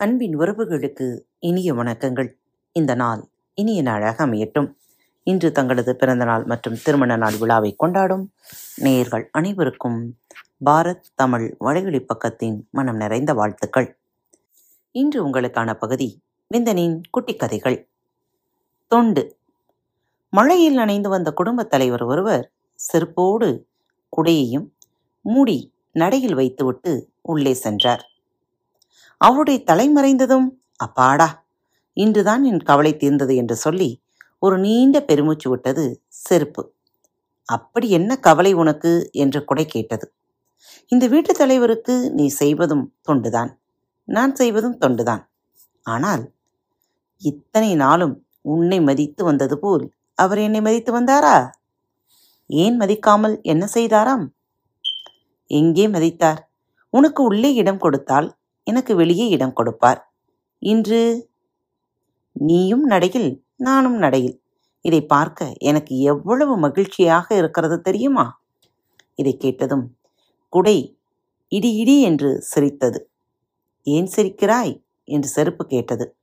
அன்பின் உறவுகளுக்கு இனிய வணக்கங்கள். இந்த நாள் இனிய நாளாக அமையட்டும். இன்று தங்களது பிறந்தநாள் மற்றும் திருமண நாள் விழாவை கொண்டாடும் நேயர்கள் அனைவருக்கும் பாரத் தமிழ் வடகிழி பக்கத்தின் மனம் நிறைந்த வாழ்த்துக்கள். இன்று உங்களுக்கான பகுதி விந்தனின் குட்டி கதைகள். தொண்டு. மழையில் நனைந்து வந்த குடும்பத் தலைவர் ஒருவர் செருப்போடு குடையையும் மூடி நடையில் வைத்துவிட்டு உள்ளே சென்றார். அவருடைய தலை மறைந்ததும் அப்பாடா இன்றுதான் என் கவலை தீர்ந்தது என்று சொல்லி ஒரு நீண்ட பெருமூச்சு விட்டது செருப்பு. அப்படி என்ன கவலை உனக்கு? என்று குடை கேட்டது. இந்த வீட்டுத் தலைவருக்கு நீ செய்வதும் தொண்டுதான். நான் செய்வதும் தொண்டுதான். ஆனால் இத்தனை நாளும் உன்னை மதித்து வந்தது போல் அவர் என்னை மதித்து வந்தாரா? ஏன் மதிக்காமல் என்ன செய்தாராம்? எங்கே மதித்தார்? உனக்கு உள்ளே இடம் கொடுத்தால் எனக்கு வெளியே இடம் கொடுப்பார். இன்று நீயும் நடையில் நானும் நடையில். இதை பார்க்க எனக்கு எவ்வளவு மகிழ்ச்சியாக இருக்கிறது தெரியுமா? இதை கேட்டதும் குடை இடி இடி என்று சிரித்தது. ஏன் சிரிக்கிறாய்? என்று செருப்பு கேட்டது.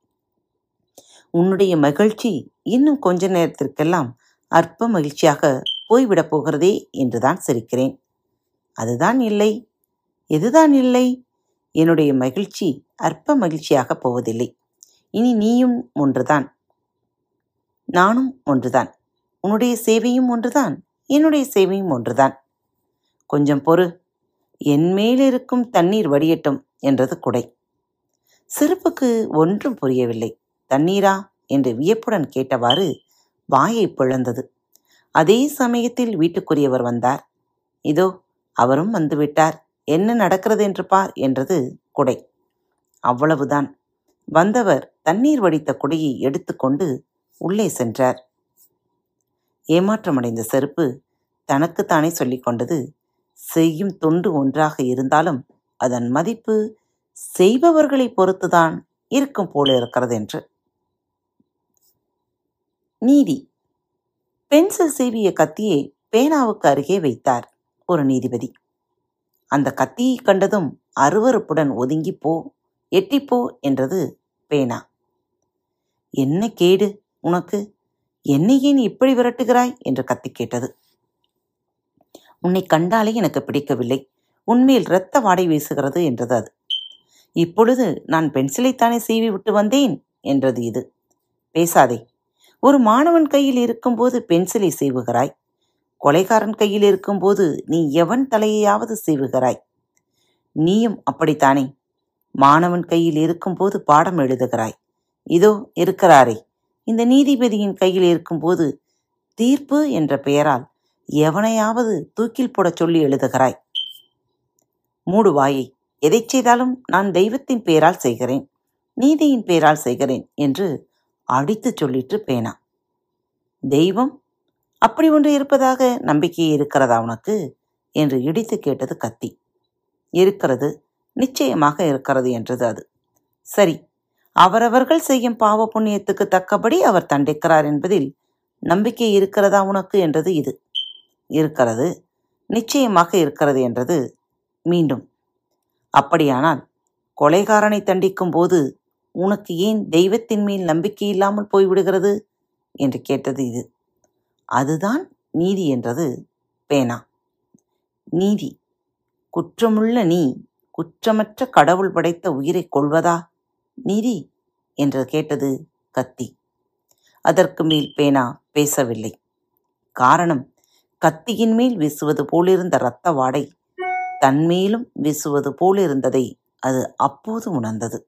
உன்னுடைய மகிழ்ச்சி இன்னும் கொஞ்ச நேரத்திற்கெல்லாம் அற்ப மகிழ்ச்சியாக போய்விடப் போகிறதே என்றுதான் சிரிக்கிறேன். அதுதான் இல்லை. எதுதான் இல்லை? என்னுடைய மகிழ்ச்சி அற்ப மகிழ்ச்சியாக போவதில்லை. இனி நீயும் ஒன்றுதான். நானும் ஒன்றுதான். உன்னுடைய சேவையும் ஒன்றுதான். என்னுடைய சேவையும் ஒன்றுதான். கொஞ்சம் பொறு. என் மேலிருக்கும் தண்ணீர் வடியட்டும் என்றது குடை. சிறப்புக்கு ஒன்றும் புரியவில்லை. தண்ணீரா? என்று வியப்புடன் கேட்டவாறு வாயை பிளந்தது. அதே சமயத்தில் வீட்டுக்குரியவர் வந்தார். இதோ அவரும் வந்துவிட்டார். என்ன நடக்கிறது என்று பார் என்றது குடை. அவ்வளவுதான். வந்தவர் தண்ணீர் வடித்த குடையை எடுத்துக்கொண்டு உள்ளே சென்றார். ஏமாற்றமடைந்த செருப்பு தனக்குத்தானே சொல்லிக்கொண்டது செய்யும் தொண்டு ஒன்றாக இருந்தாலும் அதன் மதிப்பு செய்பவர்களை பொறுத்துதான் இருக்கும் போல இருக்கிறது என்று நீதி. பென்சில் சீவிய கத்தியை பேனாவுக்கு அருகே வைத்தார் ஒரு நீதிபதி. அந்த கத்தியை கண்டதும் அருவருப்புடன் ஒதுங்கிப்போ போ எட்டிப்போ என்றது பேனா. என்ன கேடு உனக்கு? என்னை ஏன் இப்படி விரட்டுகிறாய்? என்று கத்தி கேட்டது. உன்னை கண்டாலே எனக்கு பிடிக்கவில்லை. உண்மையில் இரத்த வாடை வீசுகிறது என்றது அது. இப்பொழுது நான் பென்சிலைத்தானே சீவி விட்டு வந்தேன்? என்றது இது. பேசாதே. ஒரு மாணவன் கையில் இருக்கும்போது பென்சிலை சீவுகிறாய். கொலைகாரன் கையில் இருக்கும்போது நீ எவன் தலையையாவது சீவுகிறாய்? நீயும் அப்படித்தானே? மாணவன் கையில் இருக்கும்போது பாடம் எழுதுகிறாய். இதோ இருக்கிறாரே. இந்த நீதிபதியின் கையில் இருக்கும்போது தீர்ப்பு என்ற பெயரால் எவனையாவது தூக்கில் போடச் சொல்லி எழுதுகிறாய்? மூடு வாயை. எதை செய்தாலும் நான் தெய்வத்தின் பெயரால் செய்கிறேன். நீதியின் பெயரால் செய்கிறேன் என்று அடித்துச் சொல்லிட்டு பேனா. தெய்வம் அப்படி ஒன்று இருப்பதாக நம்பிக்கை இருக்கிறதா உனக்கு? என்று இடித்து கேட்டது கத்தி. இருக்கிறது நிச்சயமாக இருக்கிறது என்றது அது. சரி அவரவர்கள் செய்யும் பாவ புண்ணியத்துக்கு தக்கபடி அவர் தண்டிக்கிறார் என்பதில் நம்பிக்கை இருக்கிறதா உனக்கு என்றது இது. இருக்கிறது நிச்சயமாக இருக்கிறது என்றது மீண்டும். அப்படியானால் கொலைகாரனை தண்டிக்கும் போது உனக்கு ஏன் தெய்வத்தின் மேல் நம்பிக்கை இல்லாமல் போய்விடுகிறது? என்று கேட்டது இது. அதுதான் நீதி என்றது பேனா. நீதி. குற்றமுள்ள நீ குற்றமற்ற கடவுள் படைத்த உயிரை கொள்வதா நீதி என்று கேட்டது கத்தி. அதற்கு மேல் பேனா பேசவில்லை. காரணம் கத்தியின் மேல் வீசுவது போலிருந்த இரத்த வாடை தன்மேலும் வீசுவது போலிருந்ததை அது அப்போது உணர்ந்தது.